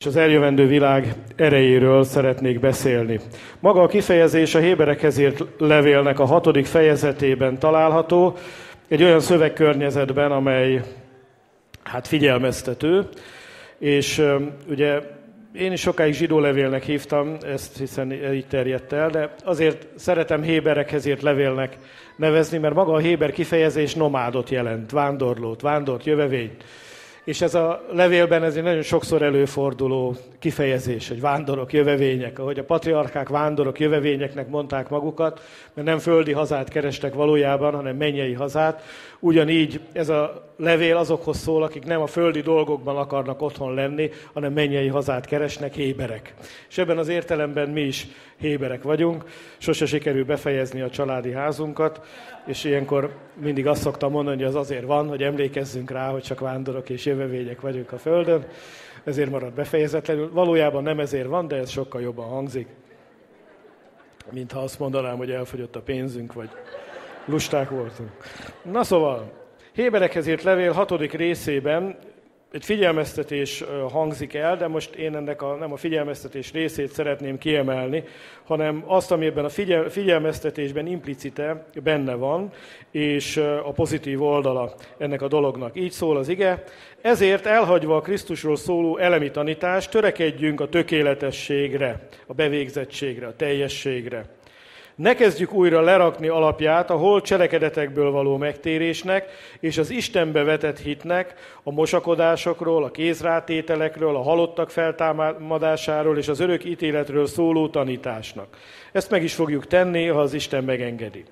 és az eljövendő világ erejéről szeretnék beszélni. Maga a kifejezés a Héberekhez írt levélnek a hatodik fejezetében található, egy olyan szövegkörnyezetben, amely hát figyelmeztető, és ugye én is sokáig zsidó levélnek hívtam, ezt hiszen így terjedt el, de azért szeretem Héberekhez írt levélnek nevezni, mert maga a Héber kifejezés nomádot jelent, vándorlót, vándort, jövevényt. És ez a levélben ez egy nagyon sokszor előforduló kifejezés, hogy vándorok, jövevények, ahogy a patriarkák vándorok, jövevényeknek mondták magukat, mert nem földi hazát kerestek valójában, hanem mennyei hazát. Ugyanígy ez a levél azokhoz szól, akik nem a földi dolgokban akarnak otthon lenni, hanem mennyei hazát keresnek, héberek. És ebben az értelemben mi is héberek vagyunk. Sose sikerül befejezni a családi házunkat, és ilyenkor mindig azt szoktam mondani, hogy az azért van, hogy emlékezzünk rá, hogy csak vándorok és jövevények vagyunk a Földön, ezért marad befejezetlenül. Valójában nem ezért van, de ez sokkal jobban hangzik, mint ha azt mondanám, hogy elfogyott a pénzünk, vagy lusták voltunk. Na szóval, Héberekhez írt levél hatodik részében egy figyelmeztetés hangzik el, de most én ennek a, nem a figyelmeztetés részét szeretném kiemelni, hanem azt, ami ebben a figyel, figyelmeztetésben implicite benne van, és a pozitív oldala ennek a dolognak. Így szól az ige. Ezért elhagyva a Krisztusról szóló elemi tanítást, törekedjünk a tökéletességre, a bevégzettségre, a teljességre ne kezdjük újra lerakni alapját a hol cselekedetekből való megtérésnek és az Istenbe vetett hitnek, a mosakodásokról, a kézrátételekről, a halottak feltámadásáról és az örök ítéletről szóló tanításnak. Ezt meg is fogjuk tenni, ha az Isten megengedi.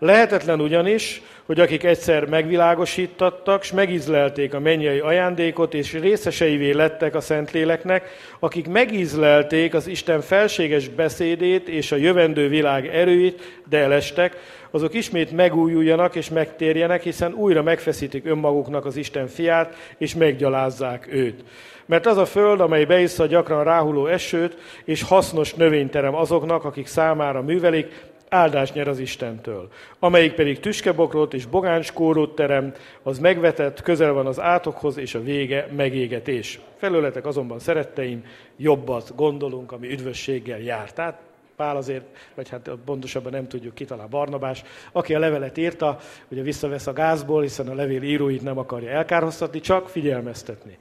Lehetetlen ugyanis, hogy akik egyszer megvilágosítattak, s megízlelték a mennyei ajándékot, és részeseivé lettek a Szentléleknek, akik megízlelték az Isten felséges beszédét és a jövendő világ erőit, de elestek, azok ismét megújuljanak és megtérjenek, hiszen újra megfeszítik önmaguknak az Isten fiát, és meggyalázzák őt. Mert az a föld, amely beissza gyakran ráhuló esőt, és hasznos növényterem azoknak, akik számára művelik, áldást nyer az Istentől. Amelyik pedig tüskebokrot és bogánskórót terem, az megvetett, közel van az átokhoz, és a vége megégetés. Felőletek azonban, szeretteim, jobbat gondolunk, ami üdvösséggel jár. Tehát Pál azért, vagy hát pontosabban nem tudjuk ki, talán Barnabás, aki a levelet írta, ugye visszavesz a gázból, hiszen a levél íróit nem akarja elkárhoztatni, csak figyelmeztetni.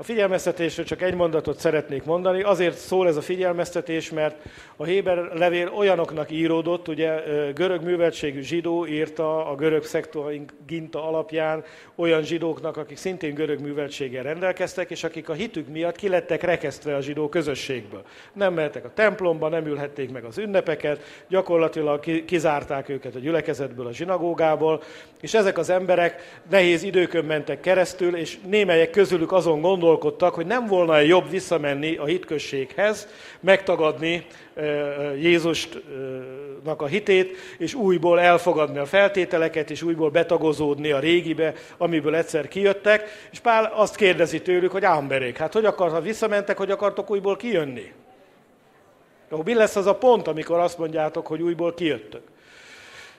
A figyelmeztetésről csak egy mondatot szeretnék mondani. Azért szól ez a figyelmeztetés, mert a Héber levél olyanoknak íródott, ugye görög műveltségű zsidó írta a görög ginta alapján olyan zsidóknak, akik szintén görög műveltséggel rendelkeztek, és akik a hitük miatt kilettek rekesztve a zsidó közösségből. Nem mehettek a templomba, nem ülhették meg az ünnepeket, gyakorlatilag kizárták őket a gyülekezetből, a zsinagógából, és ezek az emberek nehéz időkön mentek keresztül, és némelyek közülük azon gondol, gondolkodtak, hogy nem volna -e jobb visszamenni a hitközséghez, megtagadni Jézusnak a hitét, és újból elfogadni a feltételeket, és újból betagozódni a régibe, amiből egyszer kijöttek. És Pál azt kérdezi tőlük, hogy ámberék, hát hogy akar, ha visszamentek, hogy akartok újból kijönni? Jó, mi lesz az a pont, amikor azt mondjátok, hogy újból kijöttök?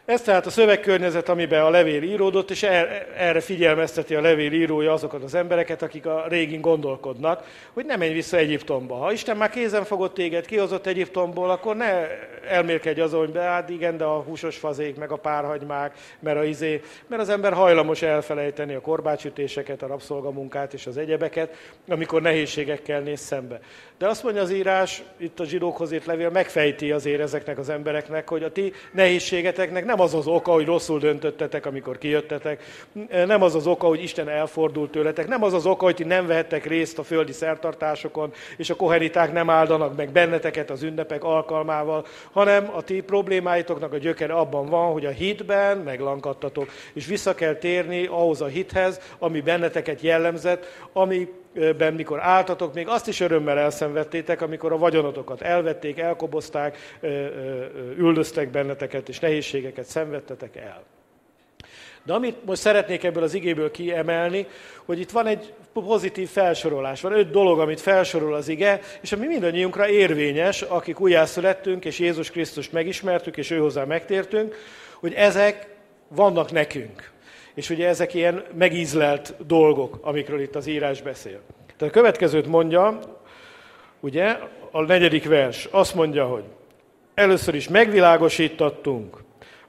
Ez tehát a szövegkörnyezet, amiben a levél íródott, és er, erre figyelmezteti a levél írója azokat az embereket, akik a régin gondolkodnak, hogy ne menj vissza Egyiptomba. Ha Isten már kézen fogott téged, kihozott Egyiptomból, akkor ne elmélkedj azon, hogy hát igen, de a húsos fazék, meg a párhagymák, mert, a izé, mert az ember hajlamos elfelejteni a korbácsütéseket, a rabszolgamunkát és az egyebeket, amikor nehézségekkel néz szembe. De azt mondja az írás, itt a zsidókhoz írt levél, megfejti azért ezeknek az embereknek, hogy a ti nehézségeteknek nem az az oka, hogy rosszul döntöttetek, amikor kijöttetek, nem az az oka, hogy Isten elfordult tőletek, nem az az oka, hogy ti nem vehettek részt a földi szertartásokon, és a koheriták nem áldanak meg benneteket az ünnepek alkalmával, hanem a ti problémáitoknak a gyökere abban van, hogy a hitben meglankadtatok, és vissza kell térni ahhoz a hithez, ami benneteket jellemzett, ami ben, mikor álltatok, még azt is örömmel elszenvedtétek, amikor a vagyonotokat elvették, elkobozták, üldöztek benneteket, és nehézségeket szenvedtetek el. De amit most szeretnék ebből az igéből kiemelni, hogy itt van egy pozitív felsorolás, van öt dolog, amit felsorol az ige, és ami mindannyiunkra érvényes, akik újjászülettünk, és Jézus Krisztust megismertük, és ő megtértünk, hogy ezek vannak nekünk. És ugye ezek ilyen megízlelt dolgok, amikről itt az írás beszél. Tehát a következőt mondja, ugye, a negyedik vers, azt mondja, hogy először is megvilágosítattunk,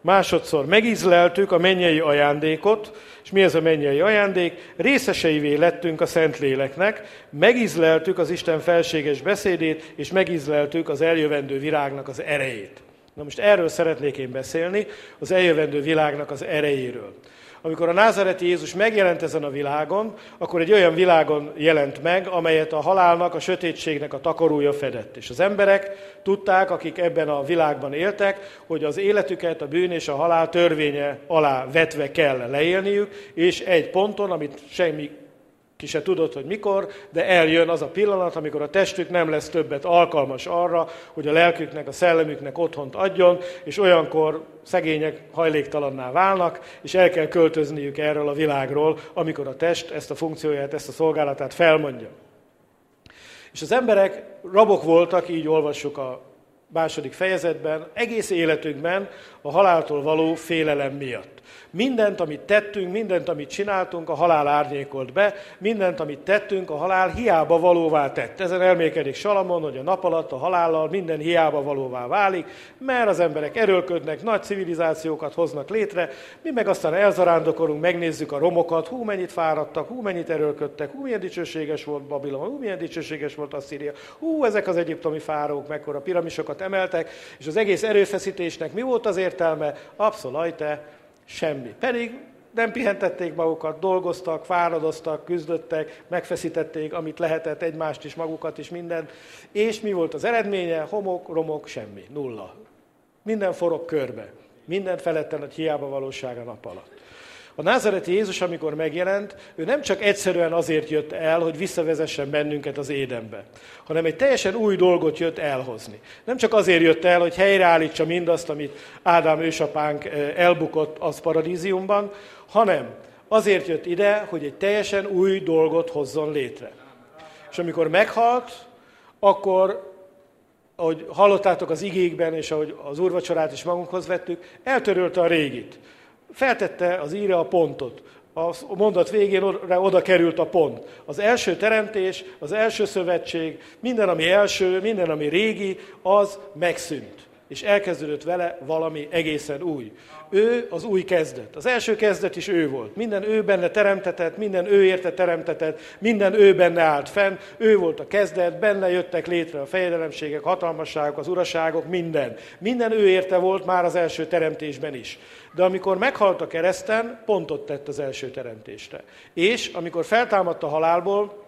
másodszor megízleltük a mennyei ajándékot, és mi ez a mennyei ajándék? Részeseivé lettünk a Szentléleknek, megízleltük az Isten felséges beszédét, és megízleltük az eljövendő virágnak az erejét. Na most erről szeretnék én beszélni, az eljövendő világnak az erejéről. Amikor a názareti Jézus megjelent ezen a világon, akkor egy olyan világon jelent meg, amelyet a halálnak, a sötétségnek a takarója fedett. És az emberek tudták, akik ebben a világban éltek, hogy az életüket a bűn és a halál törvénye alá vetve kell leélniük, és egy ponton, amit semmi ki se tudod, hogy mikor, de eljön az a pillanat, amikor a testük nem lesz többet alkalmas arra, hogy a lelküknek, a szellemüknek otthont adjon, és olyankor szegények hajléktalanná válnak, és el kell költözniük erről a világról, amikor a test ezt a funkcióját, ezt a szolgálatát felmondja. És az emberek rabok voltak, így olvassuk a második fejezetben, egész életükben a haláltól való félelem miatt. Mindent, amit tettünk, mindent, amit csináltunk, a halál árnyékolt be, mindent, amit tettünk, a halál hiába valóvá tett. Ezen elmékedik Salamon, hogy a nap alatt a halállal minden hiába valóvá válik, mert az emberek erőlködnek, nagy civilizációkat hoznak létre, mi meg aztán elzarándokolunk, megnézzük a romokat, hú, mennyit fáradtak, hú, mennyit erőlködtek, hú, milyen dicsőséges volt Babilon, hú, milyen dicsőséges volt Asszíria, hú, ezek az egyiptomi fárók, mekkora piramisokat emeltek, és az egész erőfeszítésnek mi volt az értelme? Abszolajte, Semmi. Pedig nem pihentették magukat, dolgoztak, fáradoztak, küzdöttek, megfeszítették, amit lehetett, egymást is, magukat is, minden. És mi volt az eredménye? Homok, romok, semmi. Nulla. Minden forog körbe. Minden feletten a hiába valósága nap alatt. A názareti Jézus, amikor megjelent, ő nem csak egyszerűen azért jött el, hogy visszavezessen bennünket az édenbe, hanem egy teljesen új dolgot jött elhozni. Nem csak azért jött el, hogy helyreállítsa mindazt, amit Ádám ősapánk elbukott az paradíziumban, hanem azért jött ide, hogy egy teljesen új dolgot hozzon létre. És amikor meghalt, akkor ahogy hallottátok az igékben, és ahogy az úrvacsorát is magunkhoz vettük, eltörölte a régit feltette az íre a pontot. A mondat végén oda került a pont. Az első teremtés, az első szövetség, minden, ami első, minden, ami régi, az megszűnt. És elkezdődött vele valami egészen új. Ő az új kezdet. Az első kezdet is ő volt. Minden ő benne teremtetett, minden ő érte teremtetett, minden ő benne állt fenn. Ő volt a kezdet, benne jöttek létre a fejedelemségek, hatalmasságok, az uraságok, minden. Minden ő érte volt már az első teremtésben is. De amikor meghalt a kereszten, pontot tett az első teremtésre. És amikor feltámadt a halálból,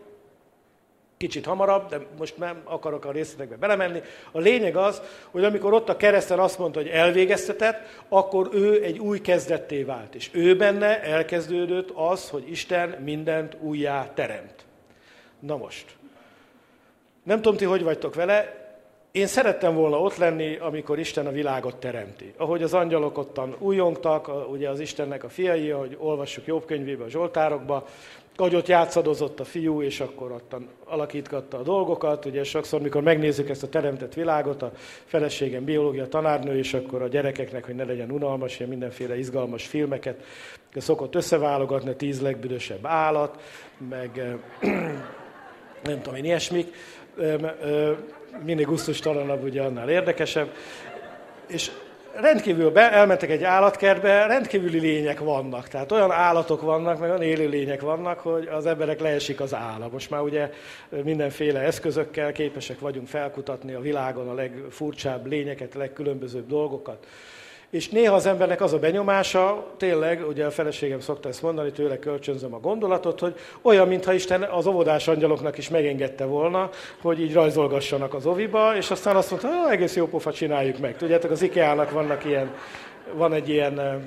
kicsit hamarabb, de most nem akarok a részletekbe belemenni. A lényeg az, hogy amikor ott a kereszten azt mondta, hogy elvégeztetett, akkor ő egy új kezdetté vált. És ő benne elkezdődött az, hogy Isten mindent újjá teremt. Na most. Nem tudom, ti hogy vagytok vele, én szerettem volna ott lenni, amikor Isten a világot teremti. Ahogy az angyalok ottan újongtak, ugye az Istennek a fiai, ahogy olvassuk Jobb könyvébe, a Zsoltárokba, ahogy ott játszadozott a fiú, és akkor ott alakítgatta a dolgokat. Ugye sokszor, mikor megnézzük ezt a teremtett világot, a feleségem biológia tanárnő, és akkor a gyerekeknek, hogy ne legyen unalmas, ilyen mindenféle izgalmas filmeket szokott összeválogatni, a tíz legbüdösebb állat, meg nem tudom én, ilyesmik. Minél gusztustalanabb, ugye annál érdekesebb. És rendkívül be, elmentek egy állatkertbe, rendkívüli lények vannak. Tehát olyan állatok vannak, meg olyan élő lények vannak, hogy az emberek leesik az álla. Most már ugye mindenféle eszközökkel képesek vagyunk felkutatni a világon a legfurcsább lényeket, a legkülönbözőbb dolgokat. És néha az embernek az a benyomása, tényleg, ugye a feleségem szokta ezt mondani, tőle kölcsönzöm a gondolatot, hogy olyan, mintha Isten az óvodás angyaloknak is megengedte volna, hogy így rajzolgassanak az oviba, és aztán azt mondta, egész jó pofa csináljuk meg. Tudjátok, az IKEA-nak vannak ilyen, van egy ilyen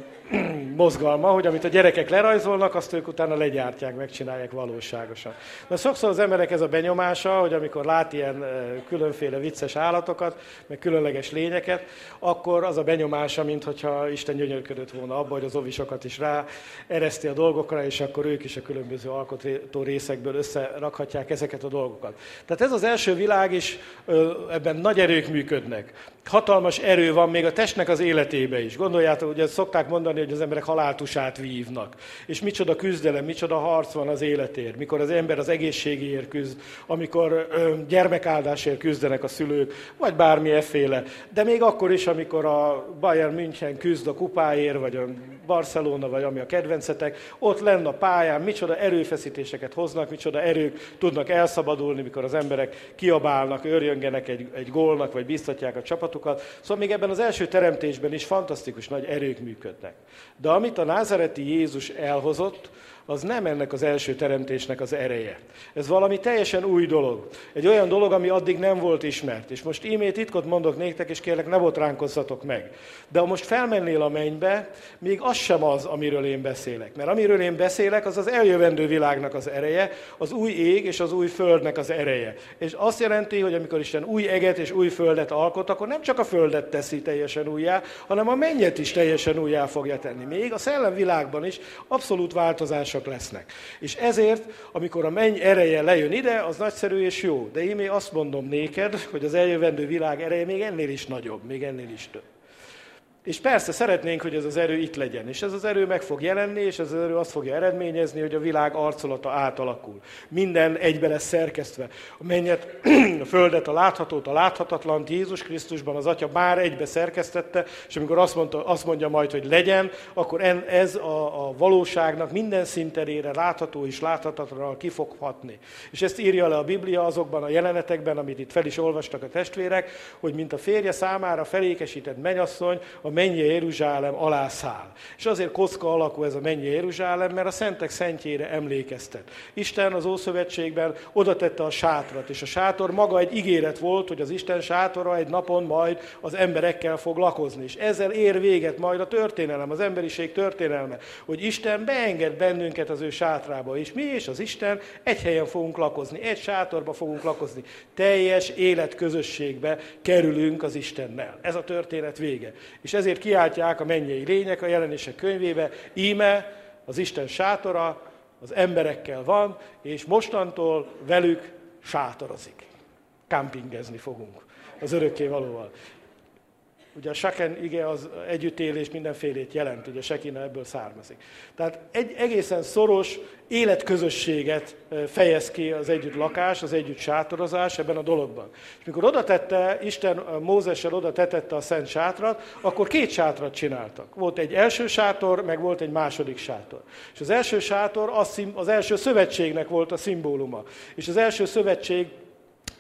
mozgalma, hogy amit a gyerekek lerajzolnak, azt ők utána legyártják, megcsinálják valóságosan. Na sokszor az emberek ez a benyomása, hogy amikor lát ilyen különféle vicces állatokat, meg különleges lényeket, akkor az a benyomása, mintha Isten gyönyörködött volna abba, hogy az ovisokat is rá ereszti a dolgokra, és akkor ők is a különböző alkotó részekből összerakhatják ezeket a dolgokat. Tehát ez az első világ is, ebben nagy erők működnek. Hatalmas erő van még a testnek az életébe is. Gondoljátok, ugye szokták mondani, mondani, hogy az emberek haláltusát vívnak. És micsoda küzdelem, micsoda harc van az életért, mikor az ember az egészségéért küzd, amikor ö, gyermekáldásért küzdenek a szülők, vagy bármi efféle. De még akkor is, amikor a Bayern München küzd a kupáért, vagy a Barcelona, vagy ami a kedvencetek, ott lenne a pályán, micsoda erőfeszítéseket hoznak, micsoda erők tudnak elszabadulni, mikor az emberek kiabálnak, örjöngenek egy, egy gólnak, vagy biztatják a csapatukat. Szóval még ebben az első teremtésben is fantasztikus nagy erők működnek. De amit a názareti Jézus elhozott, az nem ennek az első teremtésnek az ereje. Ez valami teljesen új dolog. Egy olyan dolog, ami addig nem volt ismert. És most ímét titkot mondok néktek, és kérlek, ne botránkozzatok meg. De ha most felmennél a mennybe, még az sem az, amiről én beszélek. Mert amiről én beszélek, az az eljövendő világnak az ereje, az új ég és az új földnek az ereje. És azt jelenti, hogy amikor Isten új eget és új földet alkot, akkor nem csak a földet teszi teljesen újjá, hanem a mennyet is teljesen újjá fogja tenni. Még a szellemvilágban is abszolút változás fontosak lesznek. És ezért, amikor a menny ereje lejön ide, az nagyszerű és jó. De én azt mondom néked, hogy az eljövendő világ ereje még ennél is nagyobb, még ennél is több. És persze szeretnénk, hogy ez az erő itt legyen, és ez az erő meg fog jelenni, és ez az erő azt fogja eredményezni, hogy a világ arcolata átalakul. Minden egybe lesz szerkesztve. A mennyet, a földet, a láthatót, a láthatatlan, Jézus Krisztusban az Atya már egybe szerkesztette, és amikor azt, mondta, azt mondja majd, hogy legyen, akkor ez a, a valóságnak minden szinterére látható és láthatatlanul ki fog hatni. És ezt írja le a Biblia azokban a jelenetekben, amit itt fel is olvastak a testvérek, hogy mint a férje számára felékesített menyasszony, a mennyi Jeruzsálem alá száll. És azért kocka alakú ez a mennyi Jeruzsálem, mert a szentek szentjére emlékeztet. Isten az Ószövetségben oda tette a sátrat, és a sátor maga egy ígéret volt, hogy az Isten sátora egy napon majd az emberekkel fog lakozni. És ezzel ér véget majd a történelem, az emberiség történelme, hogy Isten beenged bennünket az ő sátrába, és mi és az Isten egy helyen fogunk lakozni, egy sátorba fogunk lakozni. Teljes életközösségbe kerülünk az Istennel. Ez a történet vége. És ez ezért kiáltják a mennyei lények a jelenések könyvébe, íme az Isten sátora az emberekkel van, és mostantól velük sátorozik. Kampingezni fogunk az örökké valóval. Ugye a saken ige az együttélés mindenfélét jelent, ugye sekina ebből származik. Tehát egy egészen szoros életközösséget fejez ki az együtt lakás, az együtt sátorozás ebben a dologban. És mikor oda tette, Isten Mózessel oda tetette a szent sátrat, akkor két sátrat csináltak. Volt egy első sátor, meg volt egy második sátor. És az első sátor az, az első szövetségnek volt a szimbóluma. És az első szövetség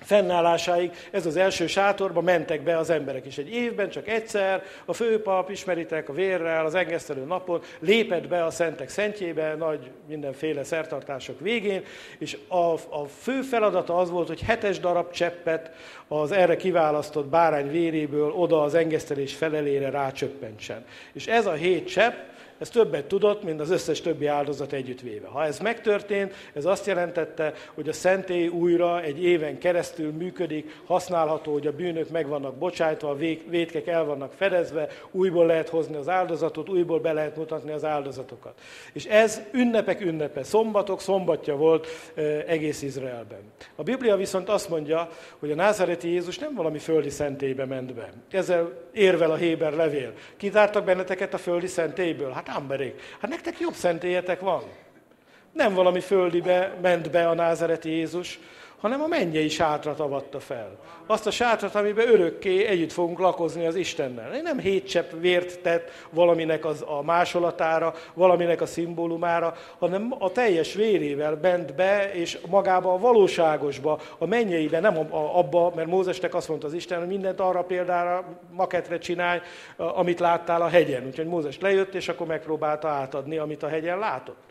fennállásáig ez az első sátorba mentek be az emberek is. Egy évben csak egyszer a főpap, ismeritek a vérrel, az engesztelő napon lépett be a szentek szentjébe, nagy mindenféle szertartások végén, és a, a fő feladata az volt, hogy hetes darab cseppet az erre kiválasztott bárány véréből oda az engesztelés felelére rácsöppentsen. És ez a hét csepp, ez többet tudott, mint az összes többi áldozat együttvéve. Ha ez megtörtént, ez azt jelentette, hogy a szentély újra egy éven keresztül működik, használható, hogy a bűnök meg vannak bocsájtva, a vétkek el vannak fedezve, újból lehet hozni az áldozatot, újból be lehet mutatni az áldozatokat. És ez ünnepek ünnepe, szombatok szombatja volt egész Izraelben. A Biblia viszont azt mondja, hogy a názareti Jézus nem valami földi szentélybe ment be. Ezzel érvel a Héber levél. Kitártak benneteket a földi szentélyből? Hát Hát emberék, hát nektek jobb szentélyetek van. Nem valami földibe ment be a názereti Jézus, hanem a mennyei sátrat avatta fel. Azt a sátrat, amiben örökké együtt fogunk lakozni az Istennel. Nem hét csepp vért tett valaminek az, a másolatára, valaminek a szimbólumára, hanem a teljes vérével bent be, és magába a valóságosba, a mennyeibe, nem abba, mert Mózesnek azt mondta az Isten, hogy mindent arra példára, maketre csinálj, amit láttál a hegyen. Úgyhogy Mózes lejött, és akkor megpróbálta átadni, amit a hegyen látott.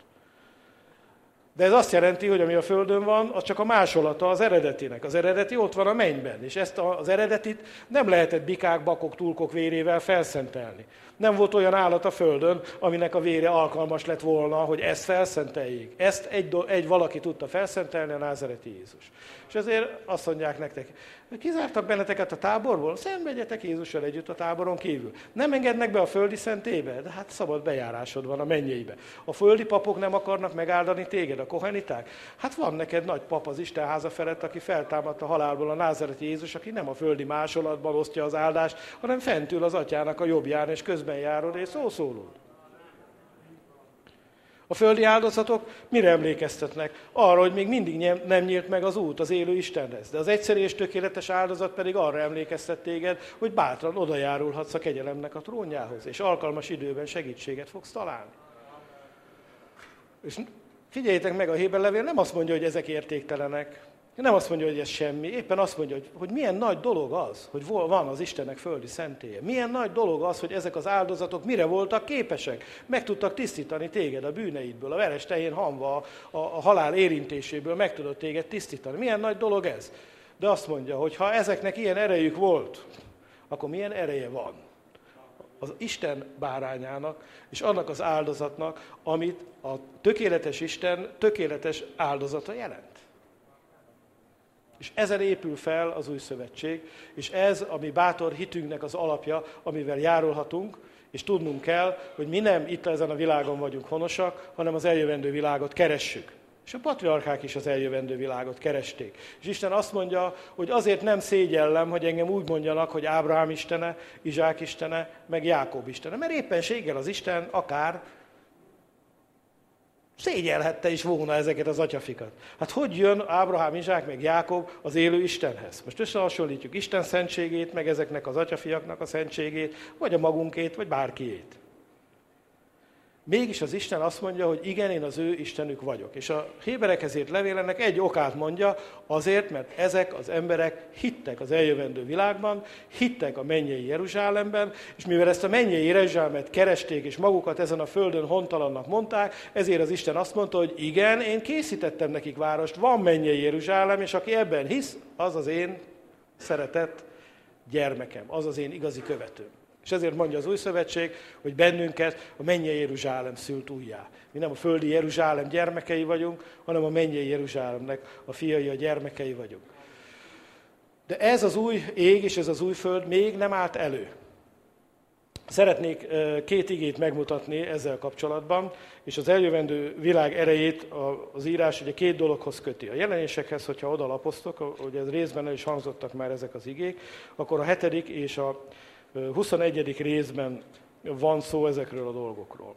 De ez azt jelenti, hogy ami a Földön van, az csak a másolata az eredetinek. Az eredeti ott van a mennyben, és ezt az eredetit nem lehetett bikák, bakok, tulkok vérével felszentelni. Nem volt olyan állat a Földön, aminek a vére alkalmas lett volna, hogy ezt felszenteljék. Ezt egy, egy valaki tudta felszentelni, a názereti Jézus. És ezért azt mondják nektek, kizártak benneteket a táborból, szenvedjetek Jézussal együtt a táboron kívül. Nem engednek be a földi szentébe, de hát szabad bejárásod van a mennyeibe. A földi papok nem akarnak megáldani téged, a koheniták? Hát van neked nagy pap az Isten háza felett, aki feltámadt a halálból a názereti Jézus, aki nem a földi másolatban osztja az áldást, hanem fentül az atyának a jobbján, és közben járod és szószólod. A földi áldozatok mire emlékeztetnek? Arra, hogy még mindig nem nyílt meg az út az élő Istenhez. De az egyszerű és tökéletes áldozat pedig arra emlékeztet téged, hogy bátran oda járulhatsz a kegyelemnek a trónjához, és alkalmas időben segítséget fogsz találni. És figyeljétek meg, a Héber levél nem azt mondja, hogy ezek értéktelenek, nem azt mondja, hogy ez semmi, éppen azt mondja, hogy, hogy milyen nagy dolog az, hogy van az Istennek földi szentélye. Milyen nagy dolog az, hogy ezek az áldozatok mire voltak képesek. Meg tudtak tisztítani téged a bűneidből, a veres tehén hamva, a, a halál érintéséből meg tudott téged tisztítani. Milyen nagy dolog ez? De azt mondja, hogy ha ezeknek ilyen erejük volt, akkor milyen ereje van? az Isten bárányának és annak az áldozatnak, amit a tökéletes Isten tökéletes áldozata jelent. És ezen épül fel az új szövetség, és ez a mi bátor hitünknek az alapja, amivel járulhatunk, és tudnunk kell, hogy mi nem itt ezen a világon vagyunk honosak, hanem az eljövendő világot keressük. És a patriarchák is az eljövendő világot keresték. És Isten azt mondja, hogy azért nem szégyellem, hogy engem úgy mondjanak, hogy Ábrahám istene, Izsák istene, meg Jákob istene. Mert éppenséggel az Isten akár Szégyelhette is volna ezeket az atyafikat. Hát hogy jön Ábrahám, Izsák, meg Jákob az élő Istenhez? Most összehasonlítjuk Isten szentségét, meg ezeknek az atyafiaknak a szentségét, vagy a magunkét, vagy bárkiét. Mégis az Isten azt mondja, hogy igen, én az ő Istenük vagyok. És a Héberekhez írt levélenek egy okát mondja, azért, mert ezek az emberek hittek az eljövendő világban, hittek a mennyei Jeruzsálemben, és mivel ezt a mennyei Jeruzsálemet keresték, és magukat ezen a földön hontalannak mondták, ezért az Isten azt mondta, hogy igen, én készítettem nekik várost, van mennyei Jeruzsálem, és aki ebben hisz, az az én szeretett gyermekem, az az én igazi követőm. És ezért mondja az új szövetség, hogy bennünket a mennyei Jeruzsálem szült újjá. Mi nem a földi Jeruzsálem gyermekei vagyunk, hanem a mennyei Jeruzsálemnek a fiai, a gyermekei vagyunk. De ez az új ég és ez az új föld még nem állt elő. Szeretnék két igét megmutatni ezzel kapcsolatban, és az eljövendő világ erejét az írás ugye két dologhoz köti. A jelenésekhez, hogyha odalapoztok, hogy ez részben el is hangzottak már ezek az igék, akkor a hetedik és a 21. részben van szó ezekről a dolgokról.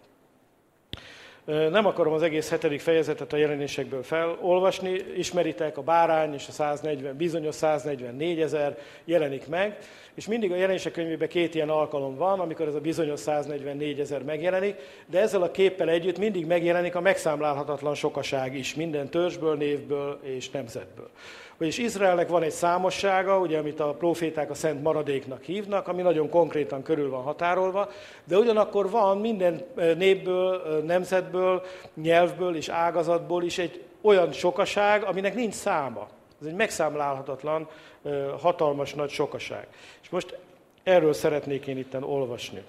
Nem akarom az egész hetedik fejezetet a jelenésekből felolvasni, ismeritek, a bárány és a 140, bizonyos 144 ezer jelenik meg, és mindig a jelenések könyvében két ilyen alkalom van, amikor ez a bizonyos 144 ezer megjelenik, de ezzel a képpel együtt mindig megjelenik a megszámlálhatatlan sokaság is, minden törzsből, névből és nemzetből. Vagyis Izraelnek van egy számossága, ugye, amit a proféták a szent maradéknak hívnak, ami nagyon konkrétan körül van határolva, de ugyanakkor van minden népből, nemzetből, nyelvből és ágazatból is egy olyan sokaság, aminek nincs száma. Ez egy megszámlálhatatlan, hatalmas nagy sokaság. És most erről szeretnék én itten olvasni.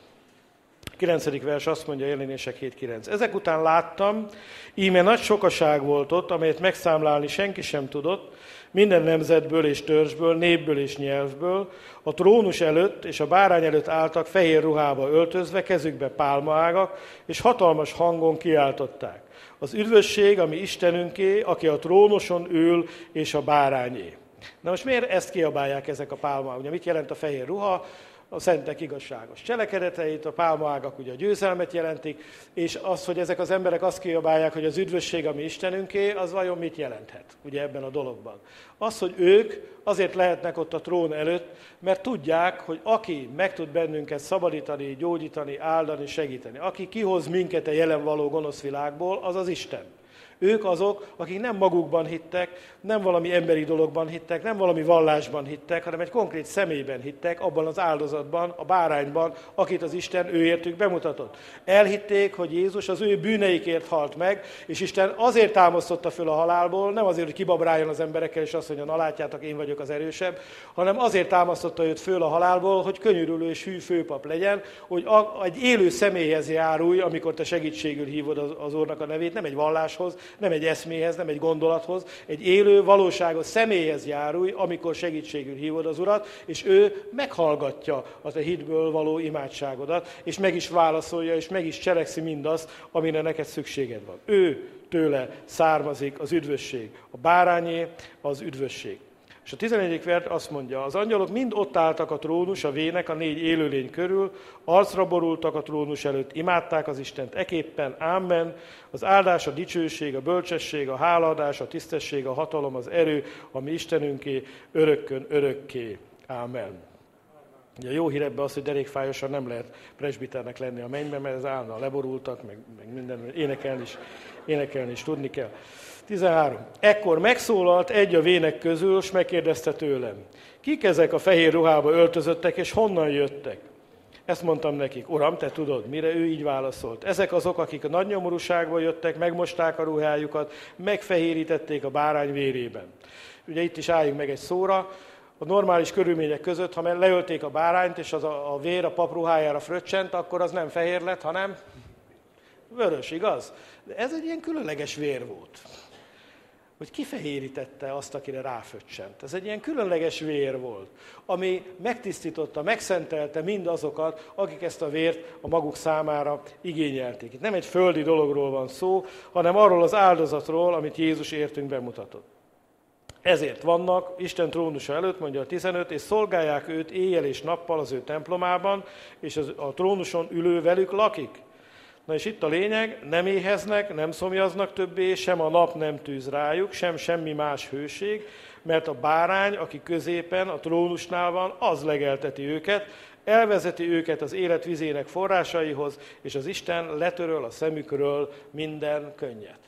9. vers azt mondja, jelenések 7.9. Ezek után láttam, íme nagy sokaság volt ott, amelyet megszámlálni senki sem tudott, minden nemzetből és törzsből, népből és nyelvből, a trónus előtt és a bárány előtt álltak fehér ruhába öltözve, kezükbe pálmaágak, és hatalmas hangon kiáltották. Az üdvösség, ami Istenünké, aki a trónuson ül, és a bárányé. Na most miért ezt kiabálják ezek a pálmaágak? Ugye mit jelent a fehér ruha? A szentek igazságos cselekedeteit, a pálmaágak ugye a győzelmet jelentik, és az, hogy ezek az emberek azt kiabálják, hogy az üdvösség, ami Istenünké, az vajon mit jelenthet ugye ebben a dologban. Az, hogy ők azért lehetnek ott a trón előtt, mert tudják, hogy aki meg tud bennünket szabadítani, gyógyítani, áldani, segíteni, aki kihoz minket a jelen való gonosz világból, az az Isten. Ők azok, akik nem magukban hittek, nem valami emberi dologban hittek, nem valami vallásban hittek, hanem egy konkrét személyben hittek, abban az áldozatban, a bárányban, akit az Isten őértük bemutatott. Elhitték, hogy Jézus az ő bűneikért halt meg, és Isten azért támasztotta föl a halálból, nem azért, hogy kibabráljon az emberekkel, és azt mondja, na látjátok, én vagyok az erősebb, hanem azért támasztotta őt föl a halálból, hogy könyörülő és hű főpap legyen, hogy egy élő személyhez járulj, amikor te segítségül hívod az, az Úrnak a nevét, nem egy valláshoz, nem egy eszméhez, nem egy gondolathoz, egy élő, valóságos személyhez járulj, amikor segítségül hívod az Urat, és ő meghallgatja az a hitből való imádságodat, és meg is válaszolja, és meg is cselekszi mindazt, amire neked szükséged van. Ő tőle származik az üdvösség. A bárányé az üdvösség. És a 11. vers azt mondja, az angyalok mind ott álltak a trónus, a vének, a négy élőlény körül, arcra borultak a trónus előtt, imádták az Istent eképpen, ámen, az áldás, a dicsőség, a bölcsesség, a hálaadás, a tisztesség, a hatalom, az erő, ami Istenünké, örökkön, örökké. Ámen. Ugye a jó hír ebben az, hogy derékfájosan nem lehet presbiternek lenni a mennyben, mert ez állna, leborultak, meg, meg minden, énekelni is, énekelni is tudni kell. 13. Ekkor megszólalt egy a vének közül, és megkérdezte tőlem, kik ezek a fehér ruhába öltözöttek, és honnan jöttek? Ezt mondtam nekik, uram, te tudod, mire ő így válaszolt. Ezek azok, akik a nagy nyomorúságból jöttek, megmosták a ruhájukat, megfehérítették a bárány vérében. Ugye itt is álljunk meg egy szóra, a normális körülmények között, ha leölték a bárányt, és az a, a vér a papruhájára fröccsent, akkor az nem fehér lett, hanem vörös, igaz? De ez egy ilyen különleges vér volt hogy kifehérítette azt, akire ráföccsent. Ez egy ilyen különleges vér volt, ami megtisztította, megszentelte mindazokat, akik ezt a vért a maguk számára igényelték. Itt nem egy földi dologról van szó, hanem arról az áldozatról, amit Jézus értünk bemutatott. Ezért vannak Isten trónusa előtt, mondja a 15, és szolgálják őt éjjel és nappal az ő templomában, és a trónuson ülő velük lakik. Na és itt a lényeg, nem éheznek, nem szomjaznak többé, sem a nap nem tűz rájuk, sem semmi más hőség, mert a bárány, aki középen, a trónusnál van, az legelteti őket, elvezeti őket az élet vizének forrásaihoz, és az Isten letöröl a szemükről minden könnyet.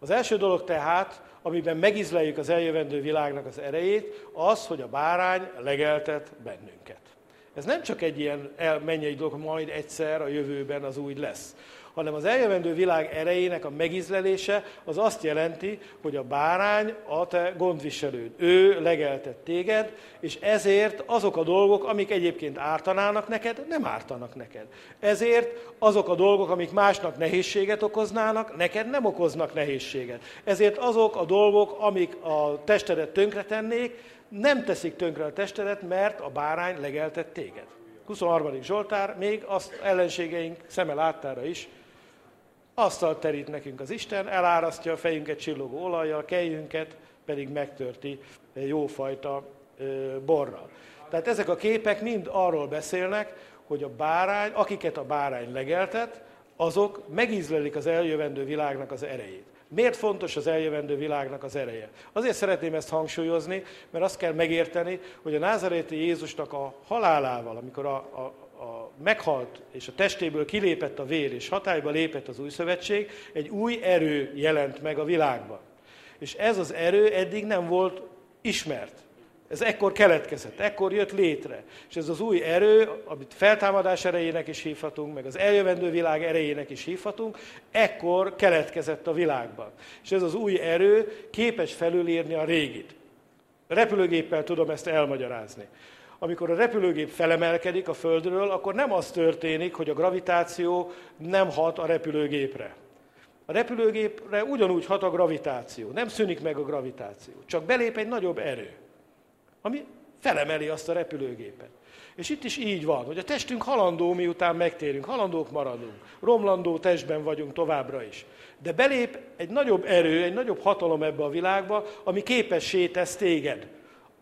Az első dolog tehát, amiben megizleljük az eljövendő világnak az erejét, az, hogy a bárány legeltet bennünket. Ez nem csak egy ilyen mennyei dolog, majd egyszer a jövőben az úgy lesz, hanem az eljövendő világ erejének a megizlelése az azt jelenti, hogy a bárány a te gondviselőd. Ő legeltett téged, és ezért azok a dolgok, amik egyébként ártanának neked, nem ártanak neked. Ezért azok a dolgok, amik másnak nehézséget okoznának, neked nem okoznak nehézséget. Ezért azok a dolgok, amik a testedet tönkretennék, nem teszik tönkre a testedet, mert a bárány legeltett téged. 23. Zsoltár, még azt ellenségeink szeme láttára is, asztalt terít nekünk az Isten, elárasztja a fejünket csillogó olajjal, kejünket pedig megtörti jófajta borral. Tehát ezek a képek mind arról beszélnek, hogy a bárány, akiket a bárány legeltet, azok megízlelik az eljövendő világnak az erejét. Miért fontos az eljövendő világnak az ereje? Azért szeretném ezt hangsúlyozni, mert azt kell megérteni, hogy a názaréti Jézusnak a halálával, amikor a, a, a meghalt és a testéből kilépett a vér, és hatályba lépett az új szövetség, egy új erő jelent meg a világban. És ez az erő eddig nem volt ismert. Ez ekkor keletkezett, ekkor jött létre. És ez az új erő, amit feltámadás erejének is hívhatunk, meg az eljövendő világ erejének is hívhatunk, ekkor keletkezett a világban. És ez az új erő képes felülírni a régit. A repülőgéppel tudom ezt elmagyarázni. Amikor a repülőgép felemelkedik a Földről, akkor nem az történik, hogy a gravitáció nem hat a repülőgépre. A repülőgépre ugyanúgy hat a gravitáció, nem szűnik meg a gravitáció, csak belép egy nagyobb erő ami felemeli azt a repülőgépet. És itt is így van, hogy a testünk halandó, miután megtérünk, halandók maradunk, romlandó testben vagyunk továbbra is. De belép egy nagyobb erő, egy nagyobb hatalom ebbe a világba, ami képessé tesz téged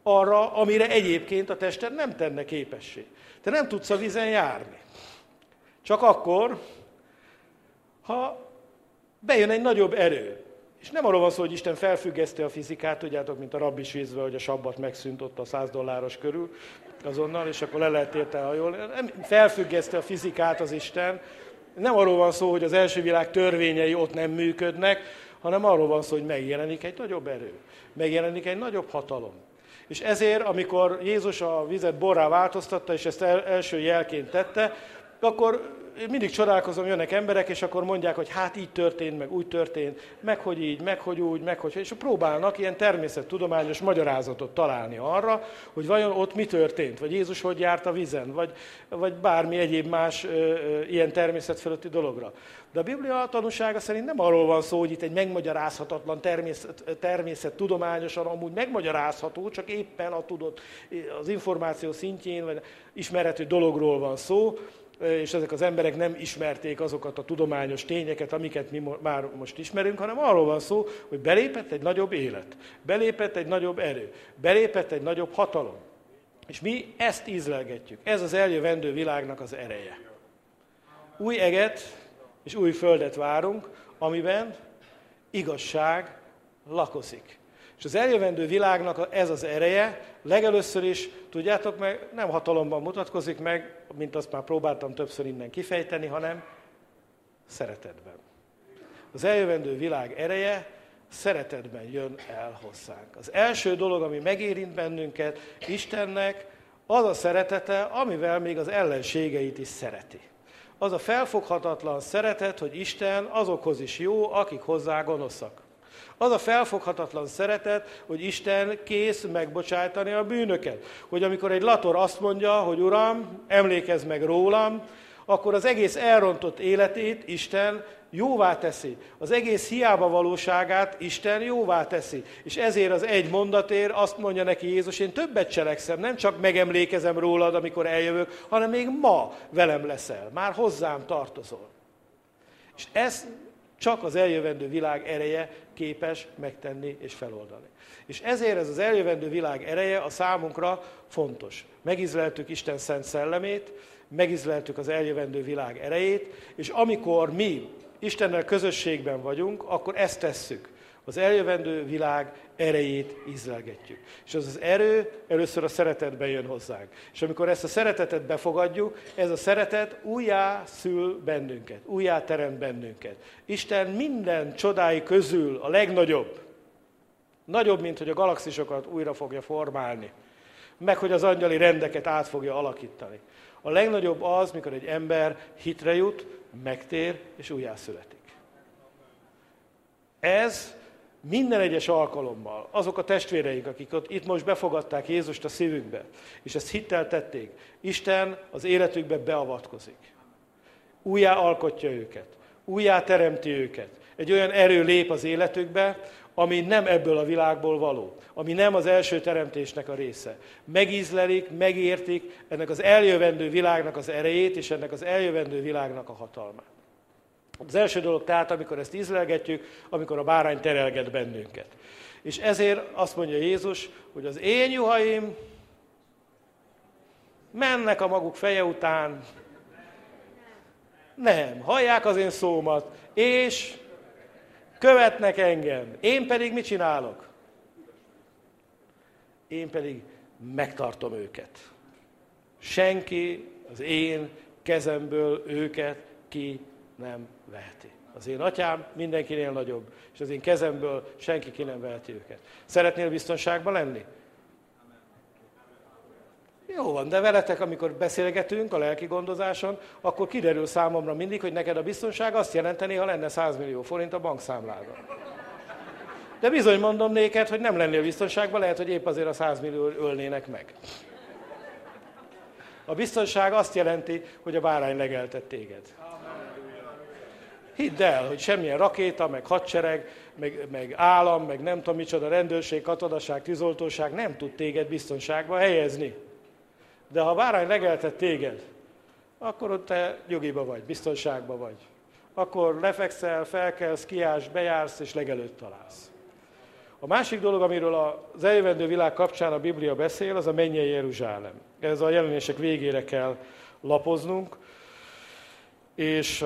arra, amire egyébként a tested nem tenne képessé. Te nem tudsz a vízen járni. Csak akkor, ha bejön egy nagyobb erő. És nem arról van szó, hogy Isten felfüggeszte a fizikát, tudjátok, mint a rabbi vízve, hogy a sabbat megszűnt ott a 100 dolláros körül azonnal, és akkor le lehet érte hajolni. Nem felfüggeszte a fizikát az Isten. Nem arról van szó, hogy az első világ törvényei ott nem működnek, hanem arról van szó, hogy megjelenik egy nagyobb erő, megjelenik egy nagyobb hatalom. És ezért, amikor Jézus a vizet borrá változtatta, és ezt első jelként tette, akkor mindig csodálkozom, jönnek emberek, és akkor mondják, hogy hát így történt, meg úgy történt, meg hogy így, meg hogy úgy, meg hogy... És próbálnak ilyen természettudományos magyarázatot találni arra, hogy vajon ott mi történt, vagy Jézus hogy járt a vizen, vagy, vagy bármi egyéb más ö, ö, ilyen természetfölötti dologra. De a Biblia tanúsága szerint nem arról van szó, hogy itt egy megmagyarázhatatlan természet, természet tudományosan amúgy megmagyarázható, csak éppen a tudott, az információ szintjén, vagy ismerhető dologról van szó, és ezek az emberek nem ismerték azokat a tudományos tényeket, amiket mi már most ismerünk, hanem arról van szó, hogy belépett egy nagyobb élet, belépett egy nagyobb erő, belépett egy nagyobb hatalom. És mi ezt ízlelgetjük. Ez az eljövendő világnak az ereje. Új eget és új földet várunk, amiben igazság lakozik. És az eljövendő világnak ez az ereje, legelőször is, tudjátok meg, nem hatalomban mutatkozik meg, mint azt már próbáltam többször innen kifejteni, hanem szeretetben. Az eljövendő világ ereje szeretetben jön el hozzánk. Az első dolog, ami megérint bennünket, Istennek az a szeretete, amivel még az ellenségeit is szereti. Az a felfoghatatlan szeretet, hogy Isten azokhoz is jó, akik hozzá gonoszak. Az a felfoghatatlan szeretet, hogy Isten kész megbocsájtani a bűnöket. Hogy amikor egy lator azt mondja, hogy Uram, emlékezz meg rólam, akkor az egész elrontott életét Isten jóvá teszi. Az egész hiába valóságát Isten jóvá teszi. És ezért az egy mondatér azt mondja neki Jézus, én többet cselekszem, nem csak megemlékezem rólad, amikor eljövök, hanem még ma velem leszel, már hozzám tartozol. És ez csak az eljövendő világ ereje képes megtenni és feloldani. És ezért ez az eljövendő világ ereje a számunkra fontos. Megizleltük Isten szent szellemét, megizleltük az eljövendő világ erejét, és amikor mi Istennel közösségben vagyunk, akkor ezt tesszük. Az eljövendő világ erejét ízlelgetjük. És az az erő először a szeretetben jön hozzánk. És amikor ezt a szeretetet befogadjuk, ez a szeretet újjá szül bennünket, újjá teremt bennünket. Isten minden csodái közül a legnagyobb, nagyobb, mint hogy a galaxisokat újra fogja formálni, meg hogy az angyali rendeket át fogja alakítani. A legnagyobb az, mikor egy ember hitre jut, megtér és újjászületik. Ez minden egyes alkalommal azok a testvéreink, akik ott, itt most befogadták Jézust a szívükbe, és ezt hittel tették, Isten az életükbe beavatkozik. Újjá alkotja őket, újjá teremti őket. Egy olyan erő lép az életükbe, ami nem ebből a világból való, ami nem az első teremtésnek a része. Megízlelik, megértik ennek az eljövendő világnak az erejét, és ennek az eljövendő világnak a hatalmát. Az első dolog tehát, amikor ezt ízlelgetjük, amikor a bárány terelget bennünket. És ezért azt mondja Jézus, hogy az én juhaim mennek a maguk feje után, nem, hallják az én szómat, és követnek engem. Én pedig mit csinálok? Én pedig megtartom őket. Senki az én kezemből őket ki nem veheti. Az én atyám mindenkinél nagyobb, és az én kezemből senki ki nem veheti őket. Szeretnél biztonságban lenni? Jó van, de veletek, amikor beszélgetünk a lelki gondozáson, akkor kiderül számomra mindig, hogy neked a biztonság azt jelenteni, ha lenne 100 millió forint a bankszámládon. De bizony mondom néked, hogy nem lennél biztonságban, lehet, hogy épp azért a 100 millió ölnének meg. A biztonság azt jelenti, hogy a bárány legeltett téged. Hidd el, hogy semmilyen rakéta, meg hadsereg, meg, meg állam, meg nem tudom micsoda, rendőrség, katonaság, tűzoltóság nem tud téged biztonságba helyezni. De ha a bárány legeltet téged, akkor ott te nyugiba vagy, biztonságba vagy. Akkor lefekszel, felkelsz, kiállsz, bejársz és legelőtt találsz. A másik dolog, amiről az eljövendő világ kapcsán a Biblia beszél, az a mennyei Jeruzsálem. Ez a jelenések végére kell lapoznunk, és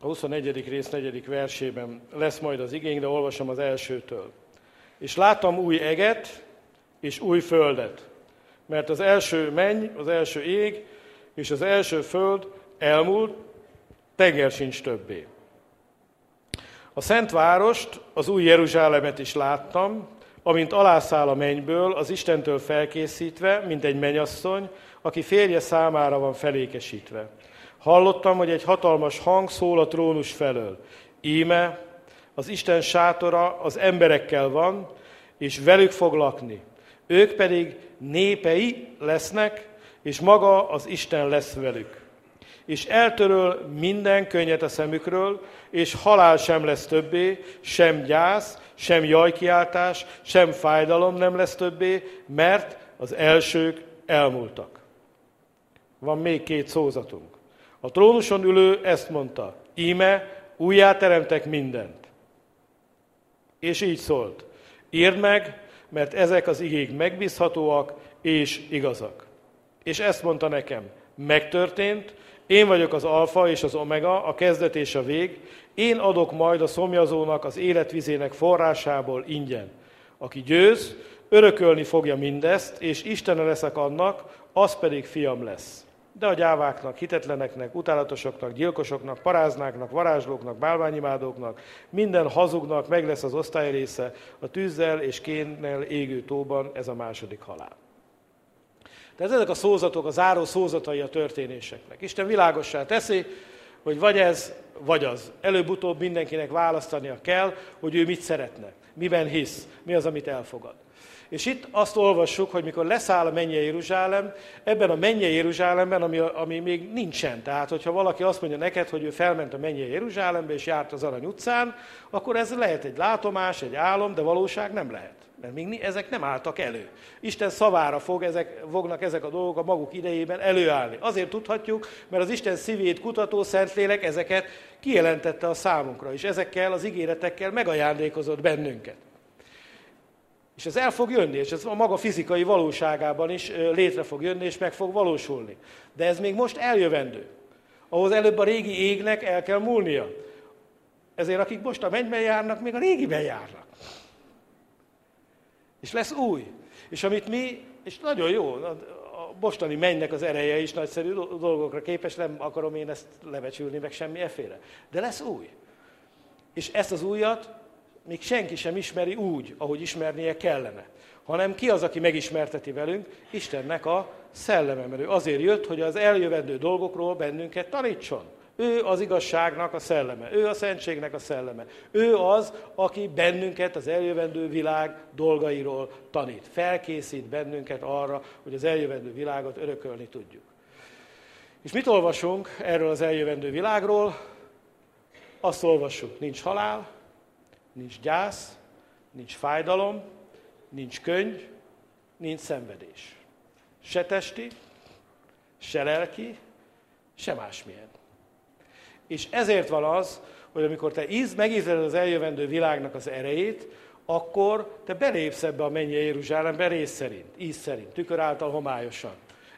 a 21. rész 4. versében lesz majd az igény, de olvasom az elsőtől. És láttam új eget és új földet, mert az első menny, az első ég és az első föld elmúlt, tenger sincs többé. A Szent Várost, az új Jeruzsálemet is láttam, amint alászáll a mennyből, az Istentől felkészítve, mint egy menyasszony, aki férje számára van felékesítve. Hallottam, hogy egy hatalmas hang szól a trónus felől. Íme, az Isten sátora az emberekkel van, és velük fog lakni. Ők pedig népei lesznek, és maga az Isten lesz velük. És eltöröl minden könnyet a szemükről, és halál sem lesz többé, sem gyász, sem jajkiáltás, sem fájdalom nem lesz többé, mert az elsők elmúltak. Van még két szózatunk. A trónuson ülő ezt mondta, íme, újjá teremtek mindent. És így szólt, írd meg, mert ezek az igék megbízhatóak és igazak. És ezt mondta nekem, megtörtént, én vagyok az alfa és az omega, a kezdet és a vég, én adok majd a szomjazónak az életvizének forrásából ingyen. Aki győz, örökölni fogja mindezt, és Istene leszek annak, az pedig fiam lesz. De a gyáváknak, hitetleneknek, utálatosoknak, gyilkosoknak, paráznáknak, varázslóknak, bálványimádóknak, minden hazugnak meg lesz az osztály része a tűzzel és kénnel égő tóban, ez a második halál. Tehát ezek a szózatok, a záró szózatai a történéseknek. Isten világossá teszi, hogy vagy ez, vagy az. Előbb-utóbb mindenkinek választania kell, hogy ő mit szeretne, miben hisz, mi az, amit elfogad. És itt azt olvassuk, hogy mikor leszáll a mennyei Jeruzsálem, ebben a mennyei Jeruzsálemben, ami, ami még nincsen. Tehát, hogyha valaki azt mondja neked, hogy ő felment a mennyei Jeruzsálembe és járt az Arany utcán, akkor ez lehet egy látomás, egy álom, de valóság nem lehet. Mert még ezek nem álltak elő. Isten szavára fog ezek, fognak ezek a dolgok a maguk idejében előállni. Azért tudhatjuk, mert az Isten szívét kutató Szentlélek ezeket kijelentette a számunkra, és ezekkel az ígéretekkel megajándékozott bennünket. És ez el fog jönni, és ez a maga fizikai valóságában is létre fog jönni, és meg fog valósulni. De ez még most eljövendő. Ahhoz előbb a régi égnek el kell múlnia. Ezért akik most a mennyben járnak, még a régiben járnak. És lesz új. És amit mi, és nagyon jó, a mostani mennynek az ereje is nagyszerű dolgokra képes, nem akarom én ezt levecsülni, meg semmi eféle. De lesz új. És ezt az újat még senki sem ismeri úgy, ahogy ismernie kellene. Hanem ki az, aki megismerteti velünk? Istennek a szelleme, mert ő azért jött, hogy az eljövendő dolgokról bennünket tanítson. Ő az igazságnak a szelleme, ő a szentségnek a szelleme. Ő az, aki bennünket az eljövendő világ dolgairól tanít. Felkészít bennünket arra, hogy az eljövendő világot örökölni tudjuk. És mit olvasunk erről az eljövendő világról? Azt olvassuk, nincs halál, nincs gyász, nincs fájdalom, nincs könyv, nincs szenvedés. Se testi, se lelki, se másmilyen. És ezért van az, hogy amikor te íz, megízled az eljövendő világnak az erejét, akkor te belépsz ebbe a mennyei Jeruzsálembe rész szerint, íz szerint, tükör által homályosan,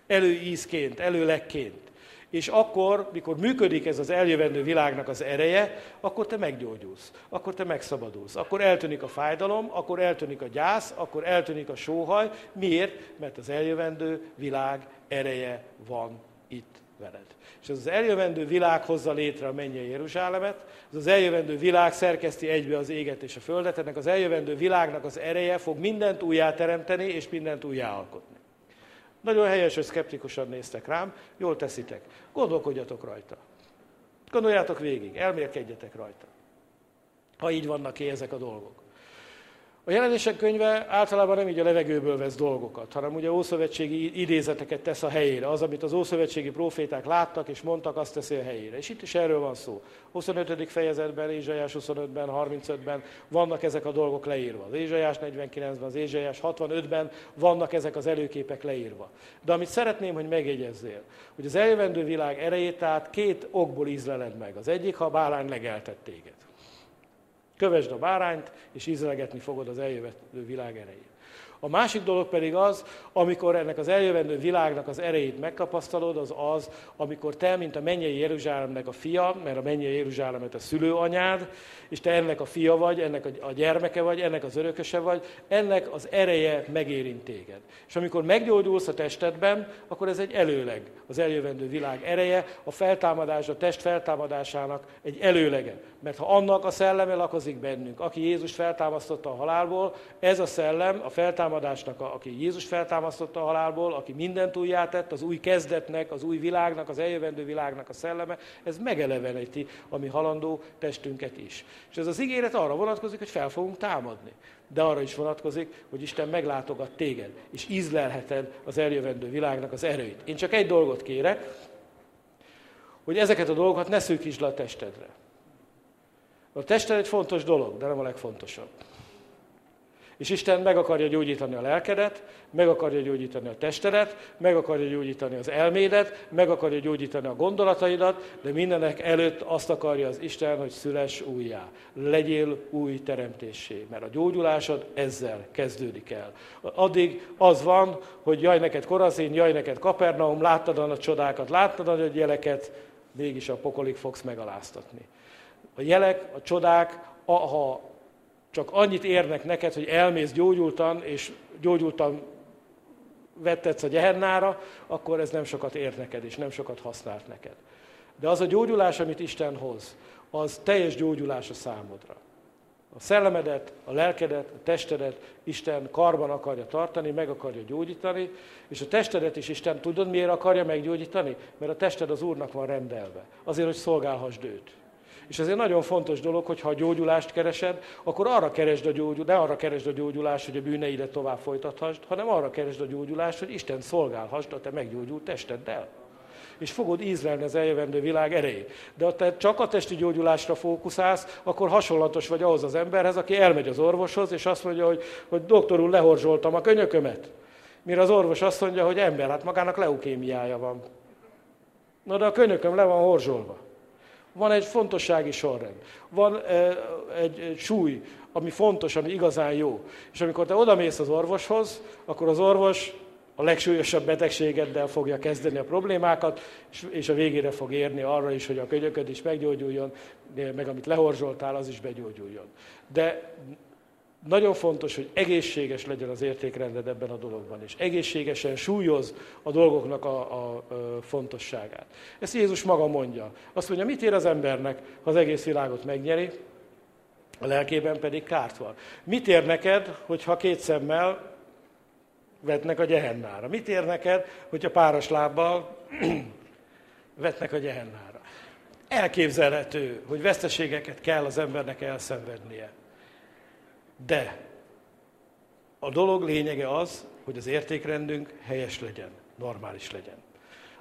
előízként, előlekként. És akkor, mikor működik ez az eljövendő világnak az ereje, akkor te meggyógyulsz, akkor te megszabadulsz, akkor eltűnik a fájdalom, akkor eltűnik a gyász, akkor eltűnik a sóhaj. Miért? Mert az eljövendő világ ereje van itt veled. És ez az eljövendő világ hozza létre a mennyei Jeruzsálemet, ez az eljövendő világ szerkeszti egybe az éget és a földet, ennek az eljövendő világnak az ereje fog mindent újjá teremteni és mindent újjá alkotni. Nagyon helyes, hogy szkeptikusan néztek rám, jól teszitek. Gondolkodjatok rajta. Gondoljátok végig, elmérkedjetek rajta. Ha így vannak ki ezek a dolgok. A jelenések könyve általában nem így a levegőből vesz dolgokat, hanem ugye ószövetségi idézeteket tesz a helyére. Az, amit az ószövetségi proféták láttak és mondtak, azt teszi a helyére. És itt is erről van szó. 25. fejezetben, Ézsaiás 25-ben, 35-ben vannak ezek a dolgok leírva. Az Ézsaiás 49-ben, az Ézsaiás 65-ben vannak ezek az előképek leírva. De amit szeretném, hogy megjegyezzél, hogy az eljövendő világ erejét tehát két okból ízleled meg. Az egyik, ha a bálány legeltett téged. Kövesd a bárányt, és ízlegetni fogod az eljövendő világ erejét. A másik dolog pedig az, amikor ennek az eljövendő világnak az erejét megtapasztalod, az az, amikor te, mint a mennyei Jeruzsálemnek a fia, mert a mennyei Jeruzsálemet a szülőanyád, és te ennek a fia vagy, ennek a gyermeke vagy, ennek az örököse vagy, ennek az ereje megérint téged. És amikor meggyógyulsz a testedben, akkor ez egy előleg, az eljövendő világ ereje, a feltámadás, a test feltámadásának egy előlege. Mert ha annak a szelleme lakozik bennünk, aki Jézus feltámasztotta a halálból, ez a szellem, a feltámadásnak, aki Jézus feltámasztotta a halálból, aki mindent újjátett, az új kezdetnek, az új világnak, az eljövendő világnak a szelleme, ez megeleveníti a mi halandó testünket is. És ez az ígéret arra vonatkozik, hogy fel fogunk támadni. De arra is vonatkozik, hogy Isten meglátogat téged, és ízlelheted az eljövendő világnak az erőit. Én csak egy dolgot kérek, hogy ezeket a dolgokat ne szűkítsd le a testedre. A tested egy fontos dolog, de nem a legfontosabb. És Isten meg akarja gyógyítani a lelkedet, meg akarja gyógyítani a testedet, meg akarja gyógyítani az elmédet, meg akarja gyógyítani a gondolataidat, de mindenek előtt azt akarja az Isten, hogy szüles újjá. Legyél új teremtésé, mert a gyógyulásod ezzel kezdődik el. Addig az van, hogy jaj neked Korazin, jaj neked Kapernaum, láttad a csodákat, láttad a jeleket, mégis a pokolig fogsz megaláztatni. A jelek, a csodák, ha csak annyit érnek neked, hogy elmész gyógyultan, és gyógyultan vettetsz a gyehennára, akkor ez nem sokat ér neked, és nem sokat használt neked. De az a gyógyulás, amit Isten hoz, az teljes gyógyulás a számodra. A szellemedet, a lelkedet, a testedet Isten karban akarja tartani, meg akarja gyógyítani, és a testedet is Isten tudod miért akarja meggyógyítani? Mert a tested az Úrnak van rendelve. Azért, hogy szolgálhassd őt. És ez egy nagyon fontos dolog, hogy ha a gyógyulást keresed, akkor arra keresd a gyógyulást, ne arra keresd a gyógyulást, hogy a bűneidet tovább folytathasd, hanem arra keresd a gyógyulást, hogy Isten szolgálhassd a te meggyógyult testeddel. És fogod ízlelni az eljövendő világ erejét. De ha te csak a testi gyógyulásra fókuszálsz, akkor hasonlatos vagy ahhoz az emberhez, aki elmegy az orvoshoz, és azt mondja, hogy, hogy doktor úr, lehorzsoltam a könyökömet. Mire az orvos azt mondja, hogy ember, hát magának leukémiája van. Na de a könyököm le van horzsolva. Van egy fontossági sorrend. Van egy, súly, ami fontos, ami igazán jó. És amikor te odamész az orvoshoz, akkor az orvos a legsúlyosabb betegségeddel fogja kezdeni a problémákat, és a végére fog érni arra is, hogy a könyököd is meggyógyuljon, meg amit lehorzsoltál, az is begyógyuljon. De nagyon fontos, hogy egészséges legyen az értékrended ebben a dologban, és egészségesen súlyoz a dolgoknak a, a, a fontosságát. Ezt Jézus maga mondja. Azt mondja, mit ér az embernek, ha az egész világot megnyeri, a lelkében pedig kárt van. Mit ér neked, hogyha két szemmel vetnek a gyehennára? Mit ér neked, hogyha páros lábbal vetnek a gyehennára? Elképzelhető, hogy veszteségeket kell az embernek elszenvednie. De a dolog lényege az, hogy az értékrendünk helyes legyen, normális legyen.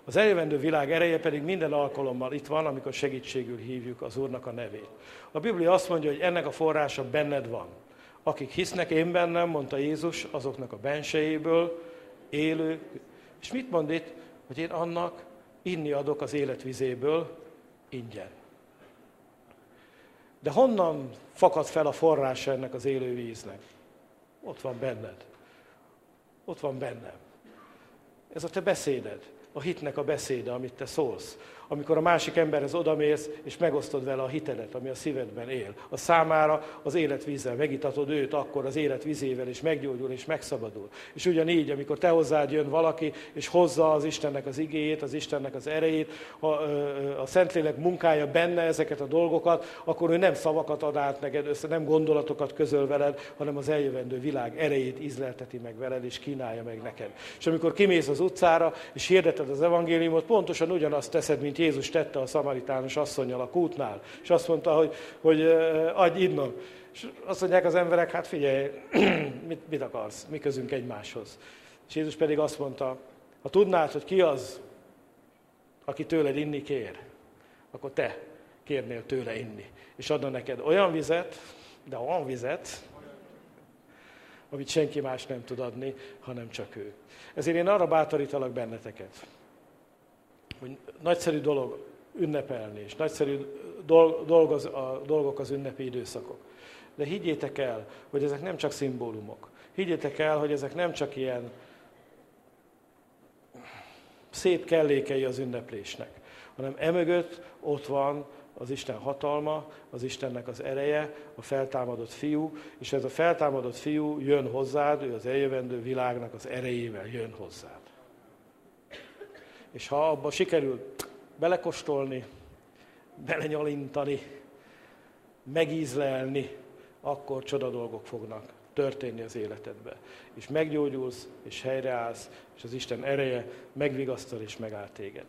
Az eljövendő világ ereje pedig minden alkalommal itt van, amikor segítségül hívjuk az Úrnak a nevét. A Biblia azt mondja, hogy ennek a forrása benned van. Akik hisznek én bennem, mondta Jézus, azoknak a bensejéből élő. És mit mond itt? Hogy én annak inni adok az életvizéből ingyen. De honnan fakad fel a forrása ennek az élő víznek? Ott van benned. Ott van bennem. Ez a te beszéded, a hitnek a beszéde, amit te szólsz amikor a másik emberhez odamész, és megosztod vele a hitedet, ami a szívedben él. A számára az életvízzel megitatod őt, akkor az életvizével is meggyógyul és megszabadul. És ugyanígy, amikor te hozzád jön valaki, és hozza az Istennek az igéjét, az Istennek az erejét, a, a Szentlélek munkája benne ezeket a dolgokat, akkor ő nem szavakat ad át neked össze, nem gondolatokat közöl veled, hanem az eljövendő világ erejét ízlelteti meg veled, és kínálja meg neked. És amikor kimész az utcára, és hirdeted az evangéliumot, pontosan ugyanazt teszed, mint amit Jézus tette a szamaritános asszonyjal a kútnál, és azt mondta, hogy, hogy adj innom. És azt mondják az emberek, hát figyelj, mit, mit akarsz, mi közünk egymáshoz. És Jézus pedig azt mondta, ha tudnád, hogy ki az, aki tőled inni kér, akkor te kérnél tőle inni. És adna neked olyan vizet, de olyan vizet, amit senki más nem tud adni, hanem csak ő. Ezért én arra bátorítalak benneteket, hogy nagyszerű dolog ünnepelni, és nagyszerű dolog az, a dolgok az ünnepi időszakok. De higgyétek el, hogy ezek nem csak szimbólumok. Higgyétek el, hogy ezek nem csak ilyen szép kellékei az ünneplésnek, hanem emögött ott van az Isten hatalma, az Istennek az ereje, a feltámadott fiú, és ez a feltámadott fiú jön hozzád, ő az eljövendő világnak az erejével jön hozzád. És ha abba sikerül belekostolni, belenyalintani, megízlelni, akkor csoda dolgok fognak történni az életedbe. És meggyógyulsz, és helyreállsz, és az Isten ereje megvigasztal és megáll téged.